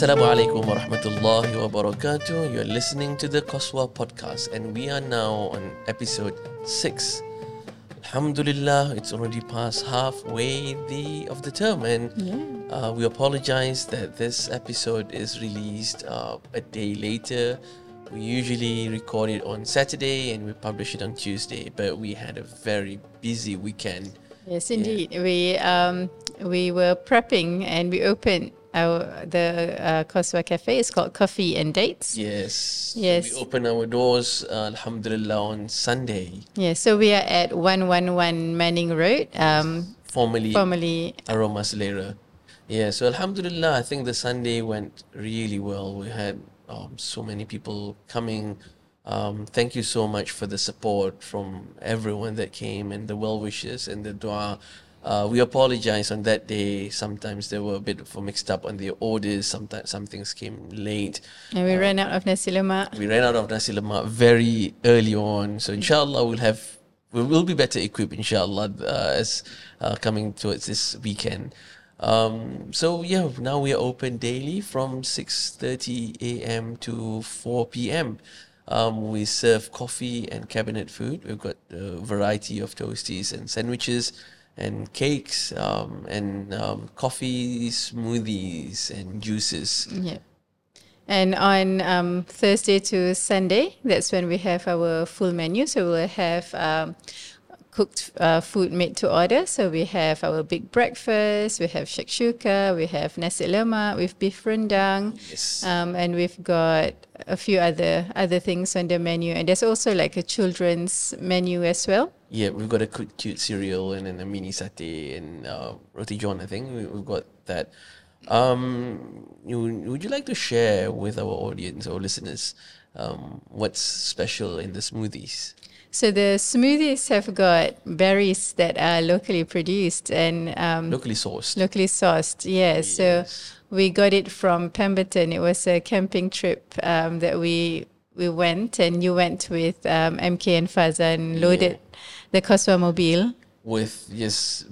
Assalamu alaikum wa rahmatullahi wa barakatuh. You're listening to the Qaswa podcast, and we are now on episode six. Alhamdulillah, it's already past halfway the of the term, and uh, we apologize that this episode is released uh, a day later. We usually record it on Saturday and we publish it on Tuesday, but we had a very busy weekend. Yes, indeed. We um, we were prepping and we opened our the uh, Qaswa Cafe. is called Qoffee and Dates. Yes. Yes. So we open our doors, uh, Alhamdulillah, on Sunday, Yeah, so we are at 111 Manning Road, um, formerly formerly. Aroma Selera. Yeah, so Alhamdulillah, I think the Sunday went really well. We had um, so many people coming. Um, thank you so much for the support from everyone that came and the well wishes and the dua. Uh, we apologize on that day. Sometimes there were a bit of a mixed up on the orders. Sometimes some things came late. And we ran out of nasi lemak. We ran out of nasi lemak very early on. So inshallah we'll have we will be better equipped inshallah uh, as uh, coming towards this weekend. Um, so yeah, now we are open daily from 6:30 a.m. to 4 p.m. Um, we serve coffee and cabinet food. We've got a variety of toasties and sandwiches and cakes um, and um, coffee, smoothies and juices. Yeah. And on um, Thursday to Sunday, that's when we have our full menu. So we'll have um, cooked uh, food made to order. So we have our big breakfast, we have shakshuka, we have nasi lemak with beef rendang, Yes. um, and we've got a few other other things on the menu. And there's also like a children's menu as well. Yeah, we've got a cute, cute cereal and then a mini satay and uh, roti john. I think we, we've got that. Um, you, would you like to share with our audience or listeners um, what's special in the smoothies? So the smoothies have got berries that are locally produced and um, Locally sourced. locally sourced. Yeah. So we got it from Pemberton. It was a camping trip um, that we we went, and you went with um, MK and Fazan, loaded the Qaswa mobile. with yes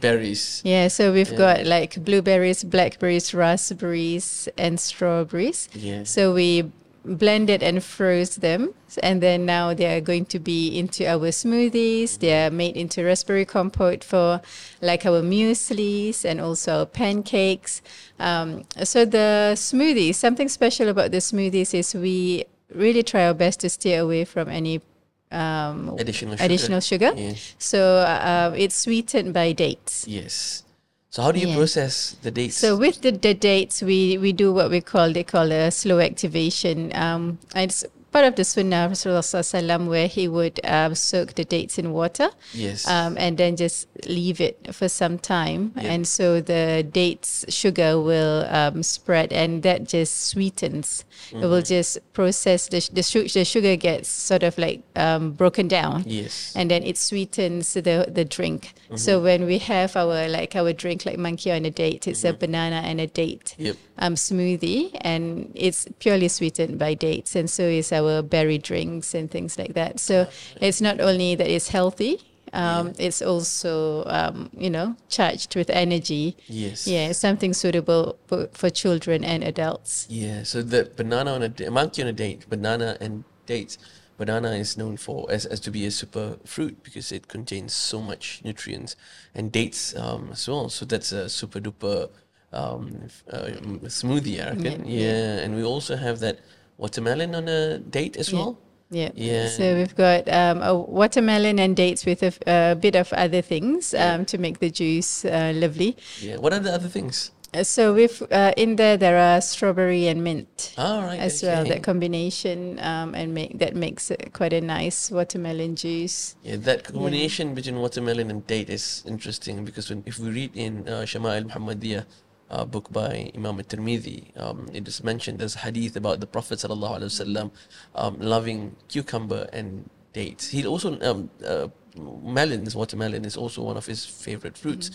berries. Yeah, so we've Yeah. got like blueberries, blackberries, raspberries, and strawberries. Yeah. So we blended and froze them, and then now they are going to be into our smoothies. They are made into raspberry compote for like our mueslis and also our pancakes. Um, so the smoothies, something special about the smoothies is we really try our best to stay away from any um, Additional sugar. additional sugar. Yes. So uh, it's sweetened by dates. Yes. So how do you Yeah. process the dates? So with the, the dates, we, we do what we call they call a slow activation. Um, it's part of the Sunnah of Rasulullah where he would um, soak the dates in water. yes. Um, and then just leave it for some time, Yeah. and so the dates sugar will um, spread, and that just sweetens. It will Mm-hmm. just process the the, the sugar gets sort of like um, broken down yes. and then it sweetens the the drink. Mm-hmm. So when we have our like our drink like monkey on a date, it's a banana and a date Yep. Um, smoothie, and it's purely sweetened by dates, and so is our berry drinks and things like that. So it's not only that it's healthy. Um, It's also, um, you know, charged with energy. Yes. Yeah, something suitable for, for children and adults. Yeah, so the banana on a monkey on a date, banana and dates. Banana is known for as, as to be a super fruit because it contains so much nutrients, and dates um, as well. So that's a super duper um, uh, smoothie, I reckon. Yeah, Yeah, yeah. and we also have that watermelon on a date as Yeah. well. Yeah. Yeah. So we've got um, a watermelon and dates with a, f- a bit of other things um, to make the juice uh, lovely. Yeah. What are the other things? Uh, So with uh, in there there are strawberry and mint All right. as well. That combination um, and make that makes it quite a nice watermelon juice. Yeah, that combination between watermelon and date is interesting because when if we read in uh, Shama'il Muhammadiyah, uh, book by Imam al-Tirmidhi, um, it is mentioned there's a hadith about the Prophet sallallahu um, loving cucumber and dates. He also um, uh, melons, watermelon is also one of his favorite fruits.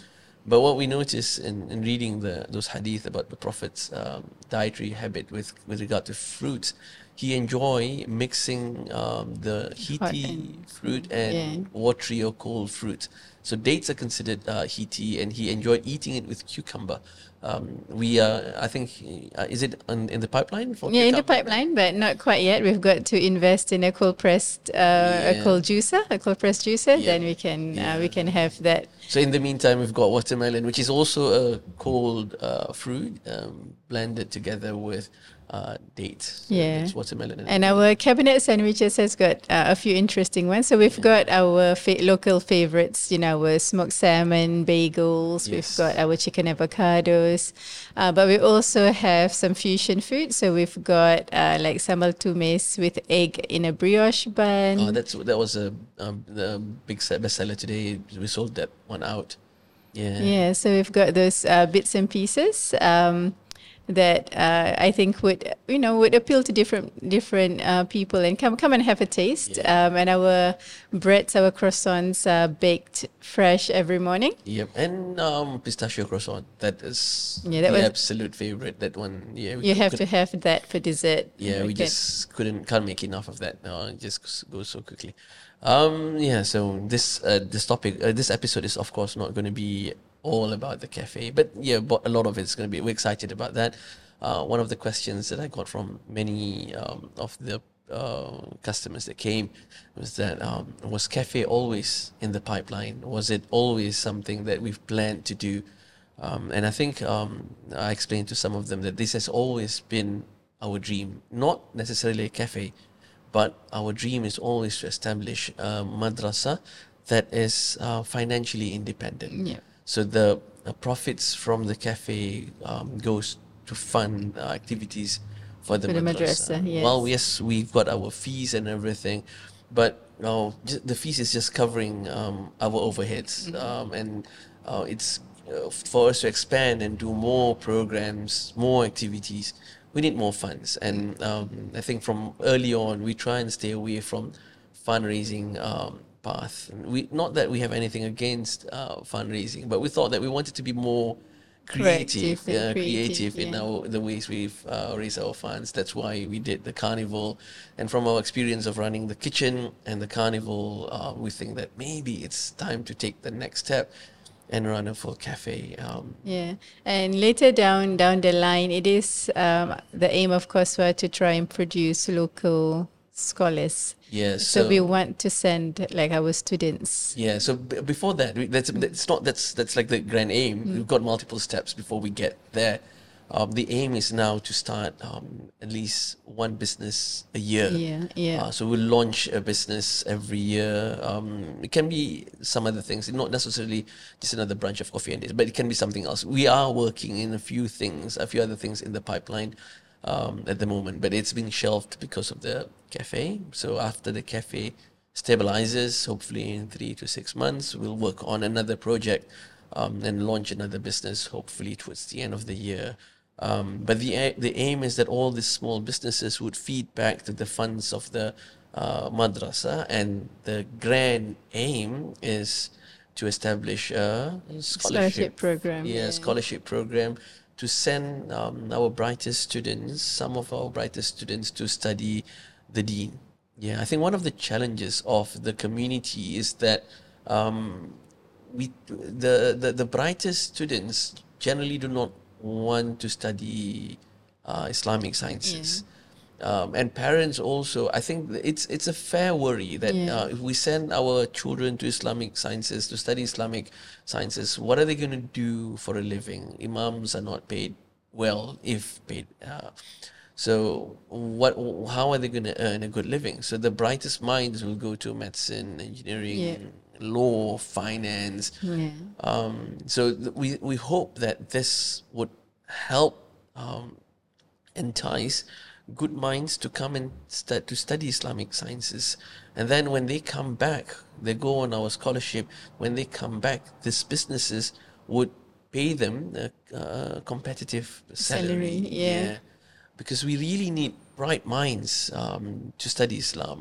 But what we notice in, in reading the those hadith about the Prophet's um, dietary habit with, with regard to fruits, he enjoy mixing um, the heaty and- fruit and yeah. watery or cold fruit. So dates are considered uh, heaty, and he enjoyed eating it with cucumber. Um, we are, I think, uh, is it on, in the pipeline for Yeah, in the pipeline, but not quite yet. We've got to invest in a cold pressed, uh, Yeah. a cold juicer, a cold pressed juicer. Yeah. Then we can uh, we can have that. So in the meantime, we've got watermelon, which is also a cold uh, fruit um, blended together with uh, dates. Yeah. it's watermelon. And our cabinet sandwiches has got uh, a few interesting ones. So we've got our fa- local favorites, you know, our smoked salmon, bagels. We've got our chicken avocados, uh, but we also have some fusion food. So we've got uh, like sambal tumis with egg in a brioche bun. Oh, that's that was a um, the big bestseller today. We sold that one out. Yeah. Yeah, so we've got those uh, bits and pieces um, that uh, I think would you know would appeal to different different uh, people and come come and have a taste. Yeah. Um, and our breads, our croissants are baked fresh every morning. Yep. And um, pistachio croissant. That is Yeah, that was- absolute favorite. That one. Yeah. we You have to have that for dessert. Yeah, we Okay. just couldn't can't make enough of that. No, it just goes- goes so quickly. Um, yeah. So this uh, this topic, uh, this episode is of course not going to be all about the cafe, but yeah, but a lot of it's going to be. We're excited about that. Uh, one of the questions that I got from many um, of the uh, customers that came was that um, was cafe always in the pipeline? Was it always something that we've planned to do? Um, and I think um, I explained to some of them that this has always been our dream, not necessarily a cafe, but our dream is always to establish a madrasa that is uh, financially independent. Yeah. So the uh, profits from the cafe um, goes to fund uh, activities for the For the madrasa. madrasa, Well, yes. yes, we've got our fees and everything, but no, the fees is just covering um, our overheads, um, and uh, it's uh, for us to expand and do more programs, more activities. We need more funds, and um, I think from early on we try and stay away from fundraising um, path. We not that we have anything against uh, fundraising, but we thought that we wanted to be more creative, Creative yeah, creative, creative in our the ways we've uh, raised our funds. That's why we did the carnival, and from our experience of running the kitchen and the carnival, uh, we think that maybe it's time to take the next step and run a full cafe. Um, Yeah, and later down down the line, it is um, the aim of Qaswa to try and produce local scholars. yes. So, we want to send like our students. Yeah. So b- before that, we, that's that's not that's that's like the grand aim. Mm. We've got multiple steps before we get there. Um, the aim is now to start um, at least one business a year. Yeah, yeah. Uh, so we'll launch a business every year. Um, it can be some other things, not necessarily just another branch of Qoffee and Dates, but it can be something else. We are working in a few things, a few other things in the pipeline um, at the moment, but it's been shelved because of the cafe. So after the cafe stabilizes, hopefully in three to six months, we'll work on another project um, and launch another business, hopefully towards the end of the year. Um, but the the aim is that all these small businesses would feed back to the funds of the uh, madrasa, and the grand aim is to establish a scholarship, Scholarship program, Yeah, yeah. scholarship program to send um, our brightest students, some of our brightest students, to study the Deen. Yeah, I think one of the challenges of the community is that um, we the, the the brightest students generally do not want to study uh, Islamic sciences. Um, and parents also, I think it's it's a fair worry that Yeah. uh, if we send our children to Islamic sciences to study Islamic sciences, what are they going to do for a living? Imams are not paid well, if paid. Uh, so what? How are they going to earn a good living? So the brightest minds will go to medicine, engineering, Yeah. law, finance. Yeah. Um, so th- we we hope that this would help um, entice good minds to come and stu- to study Islamic sciences, and then when they come back, they go on our scholarship. When they come back, these businesses would pay them a, uh competitive salary. Salary, yeah. Because we really need bright minds um, to study Islam.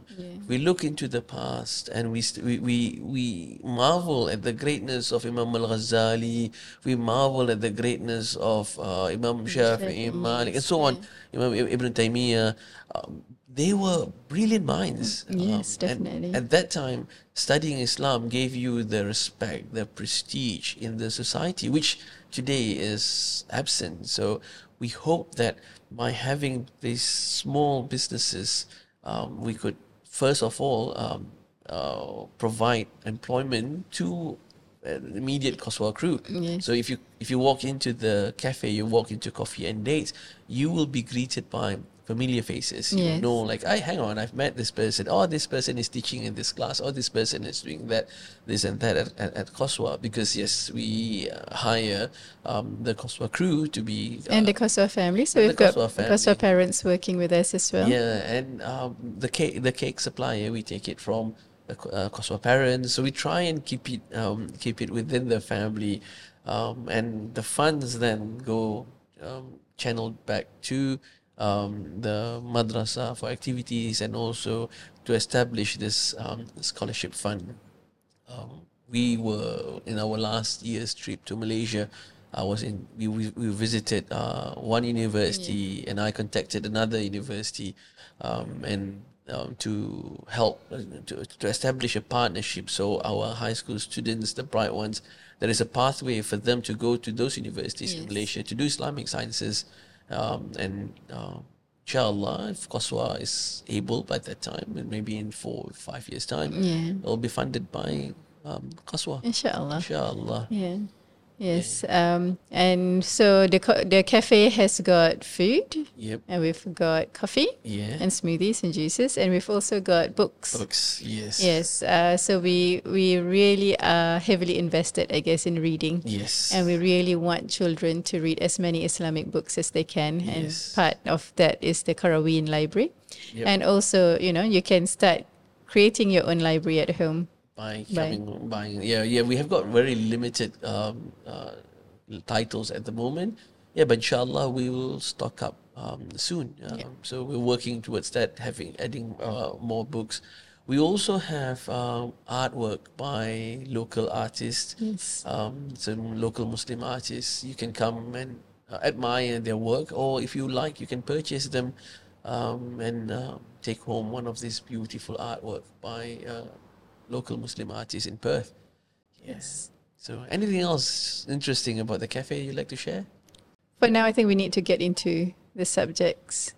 We look into the past and we, st- we, we, we marvel at the greatness of Imam Al Ghazali, we marvel at the greatness of uh, Imam Shafi'i, Shafi'i, Malik, and so on, Imam Ibn Taymiyyah. Um, they were brilliant minds. Um, Yes, and definitely. at that time, studying Islam gave you the respect, the prestige in the society, which today is absent. So we hope that by having these small businesses, um, we could first of all um, uh, provide employment to an immediate Qaswa crew. Yes. So if you if you walk into the cafe, you walk into Qoffee and Dates, you will be greeted by familiar faces. You Yes. know, like, I hang on, I've met this person. Oh, this person is teaching in this class. Oh, this person is doing that, this and that at, at, at Qaswa. Because yes, we uh, hire um, the Qaswa crew to be And the uh, Qaswa family. So we've the got Qaswa Qaswa parents working with us as well. yeah, and um, the cake the cake supplier we take it from uh, Qaswa parents, so we try and keep it um, keep it within the family, um, and the funds then go um, channeled back to um, the madrasa for activities and also to establish this um, scholarship fund um, we were in our last year's trip to Malaysia. I was in. We we, we visited uh, one university, and I contacted another university, um, and um, to help uh, to to establish a partnership. So our high school students, the bright ones, there is a pathway for them to go to those universities in Malaysia to do Islamic sciences, um, and. Uh, Inshallah, if Qaswa is able by that time, and maybe in four, or five years' time, Yeah. it'll be funded by um, Qaswa. Inshallah. Inshallah. Yeah. Yes. Um, and so the co- the cafe has got food, Yep. and we've got coffee Yeah. and smoothies and juices, and we've also got books. Books. Yes. Yes. Uh, so we we really are heavily invested, I guess, in reading. Yes. And we really want children to read as many Islamic books as they can. yes. And part of that is the Qaraween library. Yep. And also, you know, you can start creating your own library at home. By coming buying. Yeah, yeah. We have got very limited um, uh, titles at the moment. Yeah, but inshallah we will stock up um, soon. Um, So we're working towards that, having adding uh, more books. We also have um, artwork by local artists. Yes. um, some local Muslim artists. You can come and uh, admire their work, or if you like, you can purchase them um, and uh, take home one of these beautiful artwork by uh, local Muslim artists in Perth. Yes. So, anything else interesting about the cafe you'd like to share? But now I think we need to get into the subjects.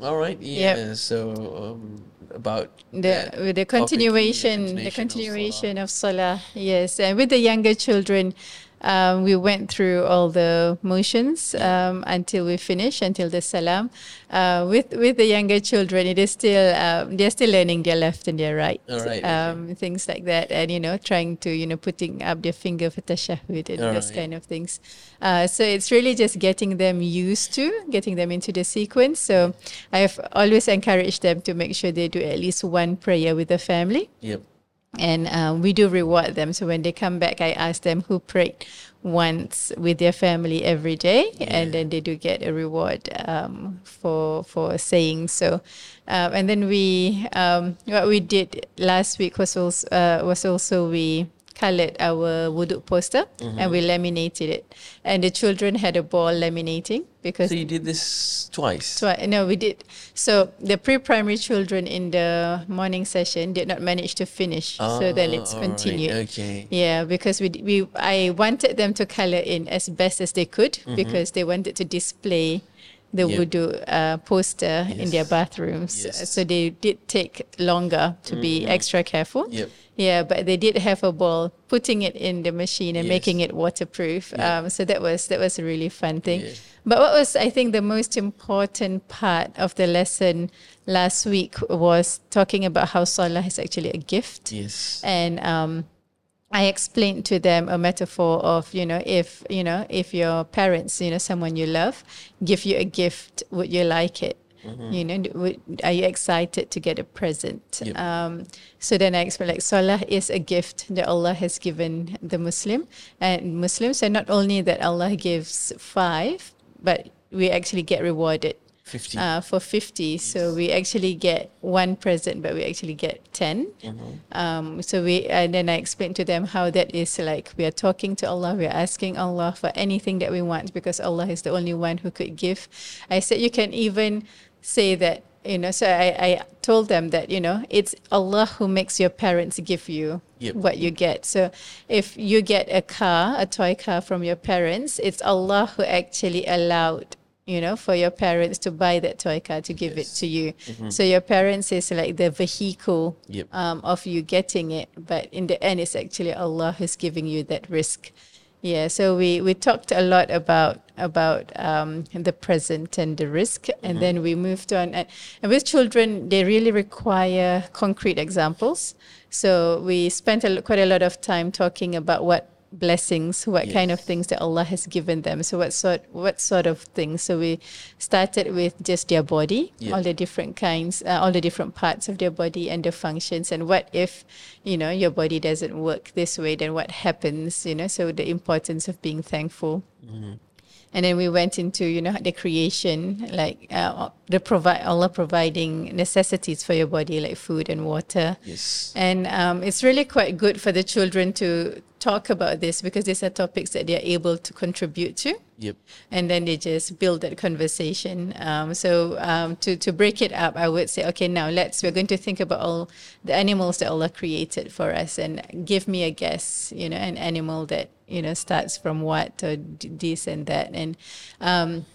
All right. Yeah. So, um, about The with the topic, continuation, the continuation of Salah. Yes, and with the younger children, um, we went through all the motions um, until we finish, until the Salam. Uh, with with the younger children, it is still um, they're still learning their left and their right, okay. um, things like that, and you know, trying to you know putting up their finger for tashahhud and All those right. kind of things. Uh, so it's really just getting them used to, getting them into the sequence. So I've always encouraged them to make sure they do at least one prayer with the family. Yep. And um, we do reward them. So when they come back, I ask them who prayed once with their family every day, and then they do get a reward um, for for saying so. Um, and then we, um, what we did last week was also uh, was also we colored our wudu poster and we laminated it, and the children had a ball laminating because So you did this twice. so I, no, we did. So the pre-primary children in the morning session did not manage to finish. so then Ah, it's all right, continued. Okay. Yeah, because we we I wanted them to color in as best as they could because they wanted to display the Mm-hmm. Yep. wudu uh, poster in their bathrooms. Yes. Mm-hmm. So they did take longer to be extra careful. Yep. Yeah, but they did have a ball, putting it in the machine and Yes. making it waterproof. Yeah. Um, so that was that was a really fun thing. Yeah. But what was I think the most important part of the lesson last week was talking about how Salah is actually a gift. Yes. And um, I explained to them a metaphor of, you know, if, you know, if your parents, you know, someone you love, give you a gift, would you like it? You know, would, are you excited to get a present? Yep. Um, so then I explained, like, Salah is a gift that Allah has given the Muslim and Muslims. And not only that Allah gives five, but we actually get rewarded 50. uh, for 50. So we actually get one present, but we actually get 10. Um, so we, and then I explained to them how that is like we are talking to Allah, we are asking Allah for anything that we want because Allah is the only one who could give. I said you can even say that you know, so I, I told them that, you know, it's Allah who makes your parents give you Yep. what you get. So if you get a car, a toy car from your parents, it's Allah who actually allowed, you know, for your parents to buy that toy car to give it to you. So your parents is like the vehicle Yep. um, of you getting it, but in the end, it's actually Allah who's giving you that rizq. Yeah, so we, we talked a lot about about um, the present and the rizq, and then we moved on. And, and with children, they really require concrete examples. So we spent a, quite a lot of time talking about what blessings, what kind of Yes. things that Allah has given them. So what sort what sort of things? So we started with just their body, Yeah. all the different kinds, uh, all the different parts of their body and the functions. And what if, you know, your body doesn't work this way? Then what happens? You know, so the importance of being thankful. And then we went into, you know, the creation, like uh, the provide Allah providing necessities for your body, like food and water. Yes. And um, it's really quite good for the children to talk about this because these are topics that they're able to contribute to. Yep. And then they just build that conversation. Um, so um, to, to break it up, I would say, okay, now let's, we're going to think about all the animals that Allah created for us and give me a guess, you know, an animal that, you know, starts from what or d- this and that. And um,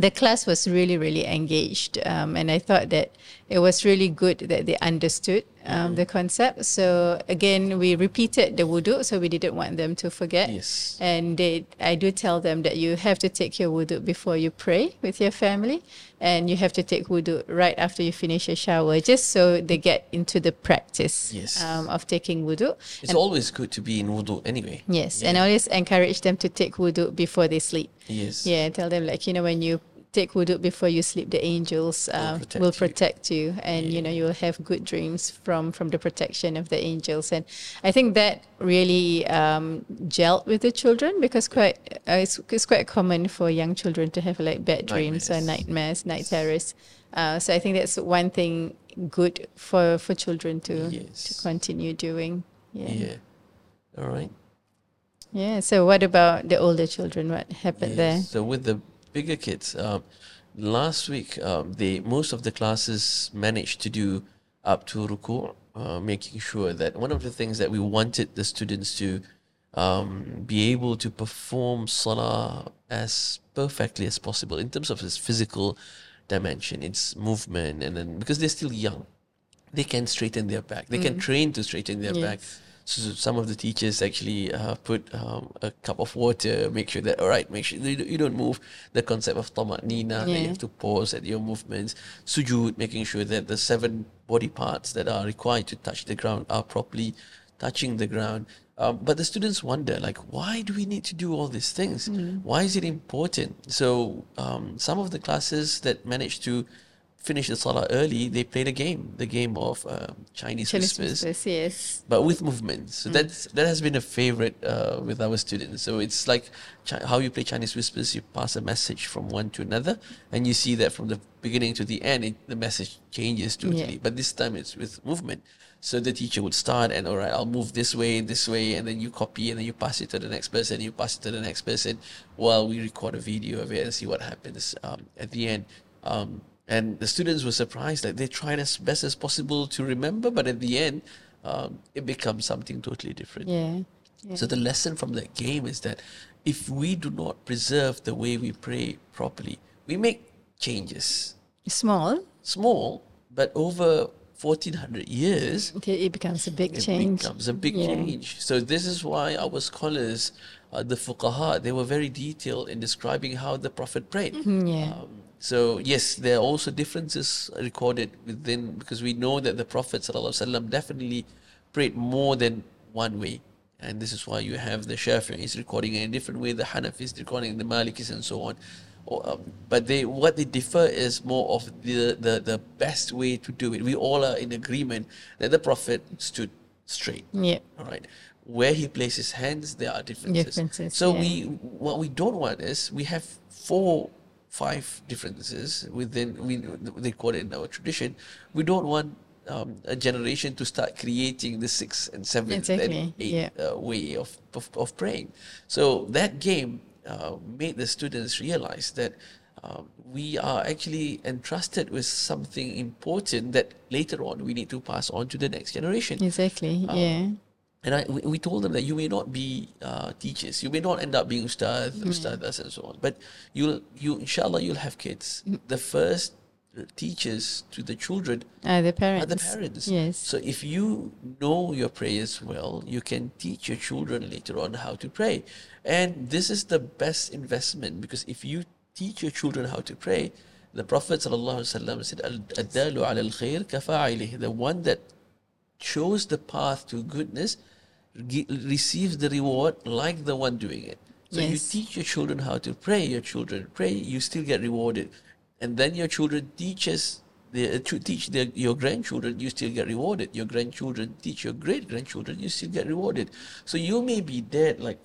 the class was really really engaged um, and i thought that it was really good that they understood um, the concept so again we repeated the wudu so we didn't want them to forget Yes. and they, i do tell them that you have to take your wudu before you pray with your family and you have to take wudu right after you finish your shower just so they get into the practice Yes. um, of taking wudu It's always good to be in wudu anyway. yes and I always encourage them to take wudu before they sleep Yes. yeah, tell them like you know when you take wudu before you sleep, the angels uh, protect will protect you, and you know you will have good dreams from from the protection of the angels. And I think that really um, gelled with the children because quite uh, it's, it's quite common for young children to have like bad dreams or Nightmares. nightmares, night terrors. Uh, so I think that's one thing good for for children to to continue doing. Yeah. yeah. All right. Yeah. So what about the older children? What happened there? So with the bigger kids, um, last week um, they most of the classes managed to do up to ruku, uh, making sure that one of the things that we wanted the students to um, be able to perform salah as perfectly as possible in terms of its physical dimension, its movement, and then because they're still young, they can straighten their back. They can train to straighten their back. So some of the teachers actually uh, put um, a cup of water, make sure that all right, make sure you don't- you don't move. The concept of tamanina, that you have to pause at your movements. Sujud, making sure that the seven body parts that are required to touch the ground are properly touching the ground. Um, but the students wonder, like, why do we need to do all these things? Why is it important? So um, some of the classes that managed to finish the salah early, they played a game, the game of um, Chinese, Chinese whispers whispers, yes. but with movements. So that's that has been a favorite uh, with our students. So it's like chi- how you play Chinese whispers. You pass a message from one to another, and you see that from the beginning to the end, it, the message changes totally. Yeah. But this time it's with movement. So the teacher would start and all right, I'll move this way, this way, and then you copy and then you pass it to the next person. And you pass it to the next person while we record a video of it and see what happens um, at the end. Um, and the students were surprised like they tried as best as possible to remember, but at the end, um, it becomes something totally different. Yeah. yeah. So the lesson from that game is that if we do not preserve the way we pray properly, we make changes, Small, small, but over 1400 years, it becomes a big change. it change. becomes a big Yeah. change. So this is why our scholars, uh, the fuqaha, they were very detailed in describing how the Prophet prayed. Mm, Yeah. Um, so yes, there are also differences recorded within because we know that the Prophet ﷺ definitely prayed more than one way. And this is why you have the Shafi'is recording in a different way, the Hanafis recording the Malikis and so on. Or, um, but they what they differ is more of the, the the best way to do it. We all are in agreement that the Prophet stood straight. Yeah. All right. Where he places hands, there are differences. Differences, So yeah. we what we don't want is we have four, five differences within we they call it in our tradition. We don't want um, a generation to start creating the sixth and seventh Exactly, and eighth yeah. uh, way of, of of praying. So that game uh, made the students realize that um, we are actually entrusted with something important that later on we need to pass on to the next generation. Exactly. Um, yeah. And I, we, we told them that you may not be uh, teachers, you may not end up being ustad, ustadas, and so on. But you'll, you, inshallah, you'll have kids. The first teachers to the children Uh, the parents. are the parents. Yes. So if you know your prayers well, you can teach your children later on how to pray. And this is the best investment because if you teach your children how to pray, the Prophet ﷺ said, al-khair kafa'ilih. The one that shows the path to goodness ge- receives the reward like the one doing it. So you teach your children how to pray, your children pray, you still get rewarded. And then your children teaches the, uh, to teach their, your grandchildren, you still get rewarded. Your grandchildren teach your great grandchildren, you still get rewarded. So you may be dead like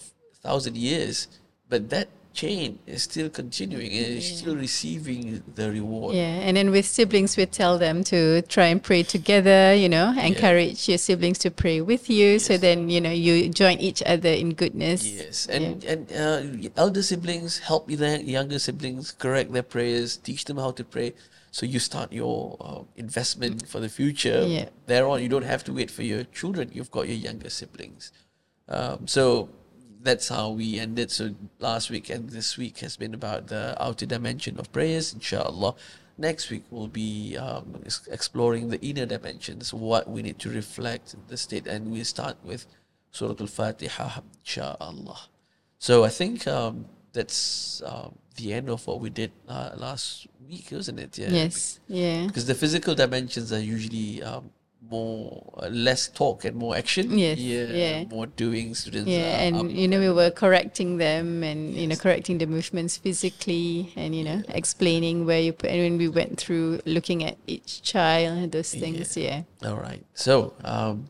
thousand years, but that chain is still continuing and is still receiving the reward. Yeah, and then with siblings, we tell them to try and pray together, you know, encourage your siblings to pray with you. So then, you know, you join each other in goodness. Yes, and and uh, elder siblings help their younger siblings correct their prayers, teach them how to pray. So you start your uh, investment for the future. Yeah. There on, you don't have to wait for your children. You've got your younger siblings. Um, so that's how we ended. So last week and this week has been about the outer dimension of prayers. Inshallah, next week we'll be um, exploring the inner dimensions, what we need to reflect in the state, and we start with Surah Al-Fatiha, inshallah. So I think um, that's um, the end of what we did uh, last week, wasn't it? Yeah. Yes, yeah. Because the physical dimensions are usually um, more uh, less talk and more action. Yes, Yeah. yeah. More doing. Students. Yeah, are and up. you know we were correcting them and you know correcting the movements physically and you know explaining where you put and when we went through looking at each child and those things yeah All right. So, um,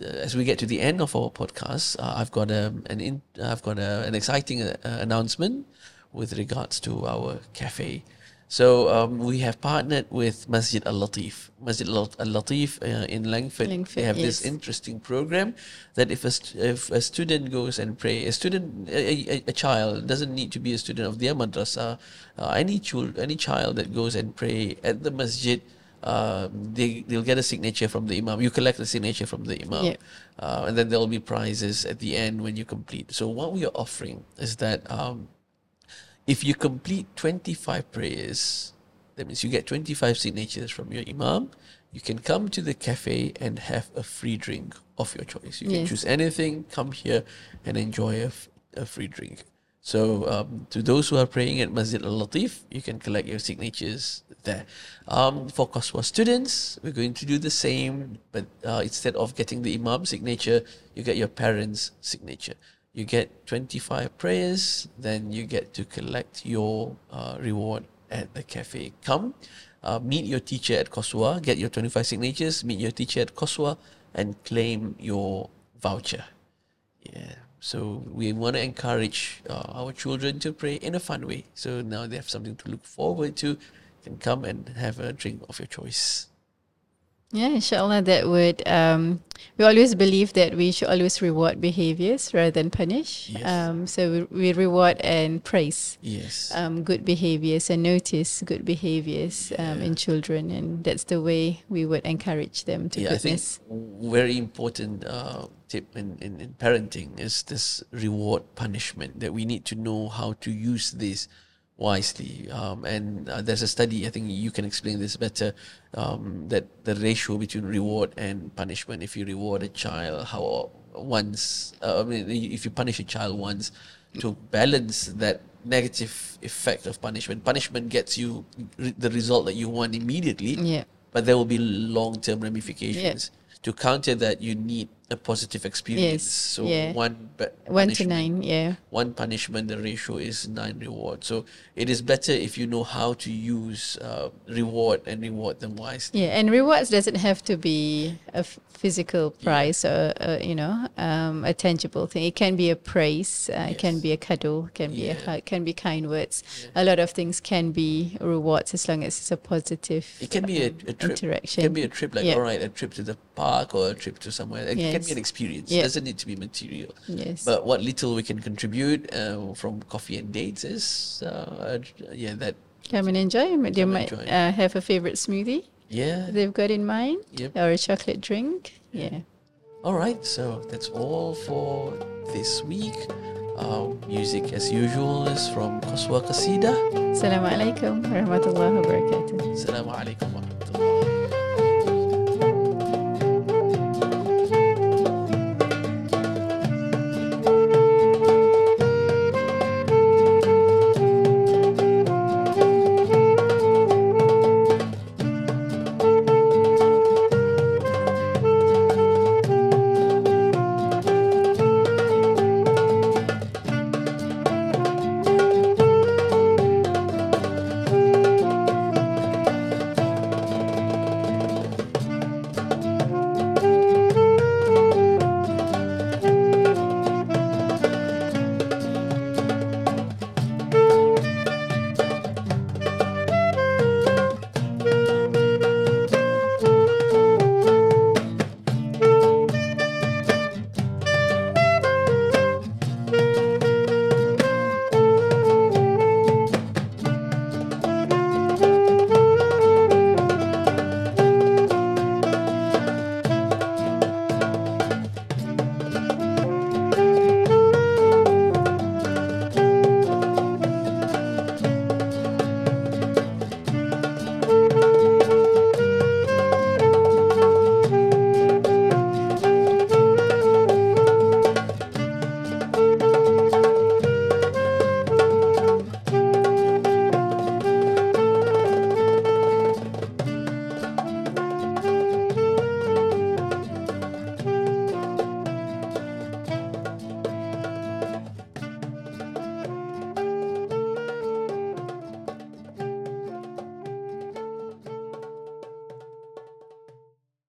uh, as we get to the end of our podcast, uh, I've got um, an in, I've got a, an exciting uh, announcement with regards to our cafe. So um, we have partnered with Masjid Al Latif. Masjid Al Latif uh, in Langford. Langford, they have this interesting program that if a st- if a student goes and pray, a student, a, a, a child doesn't need to be a student of their madrasa. Uh, any child, any child that goes and pray at the masjid um, they they'll get a signature from the imam. You collect the signature from the imam, Yep. uh, and then there will be prizes at the end when you complete. So what we are offering is that um, if you complete twenty five prayers, that means you get twenty five signatures from your imam. You can come to the cafe and have a free drink of your choice. You can choose anything. Come here and enjoy a, free drink. So, um, to those who are praying at Masjid Al Latif, you can collect your signatures there. Um, for Qaswa students, we're going to do the same, but uh, instead of getting the Imam signature, you get your parents' signature. You get 25 prayers, then you get to collect your uh, reward at the cafe. Come, uh, meet your teacher at Qaswa, get your 25 signatures, meet your teacher at Qaswa, and claim your voucher. Yeah. So we want to encourage uh, our children to pray in a fun way. So now they have something to look forward to. Can come and have a drink of your choice. Yeah inshallah that would um, we always believe that we should always reward behaviors rather than punish Yes. um, so we, we reward and praise Yes. um, good behaviors and notice good behaviors um, in children and that's the way we would encourage them to yeah, I think very important uh, tip in, in, in parenting is this reward punishment that we need to know how to use this wisely. Um, and uh, there's a study, I think you can explain this better, um, that the ratio between reward and punishment, if you reward a child how once, uh, I mean, if you punish a child once, to balance that negative effect of punishment, punishment gets you re- the result that you want immediately yeah but there will be long-term ramifications. To counter that, you need a positive experience. Yes, So yeah. one one to nine yeah One punishment, the ratio is nine reward. So it is better if you know how to use uh, reward and reward them wisely. Yeah, and rewards doesn't have to be a f- physical prize or, uh, you know um, a tangible thing. It can be a praise, uh, it can be a cuddle, can be a hug, can be kind words. A lot of things can be rewards as long as it's a positive. It can be a, a trip. interaction. It can be a trip like Yeah. all right, a trip to the park or a trip to somewhere. It can be an experience. Yeah. It doesn't need to be material. Yes. But what little we can contribute uh, from coffee and dates is uh, yeah that Come and enjoy. They might enjoy. uh, have a favorite smoothie Yeah. they've got in mind Yep. or a chocolate drink. Yeah. All right, so that's all for this week. Uh, music as usual is from Qaswa Qasida. Assalamu alaikum warahmatullahi wabarakatuh. Assalamu alaikum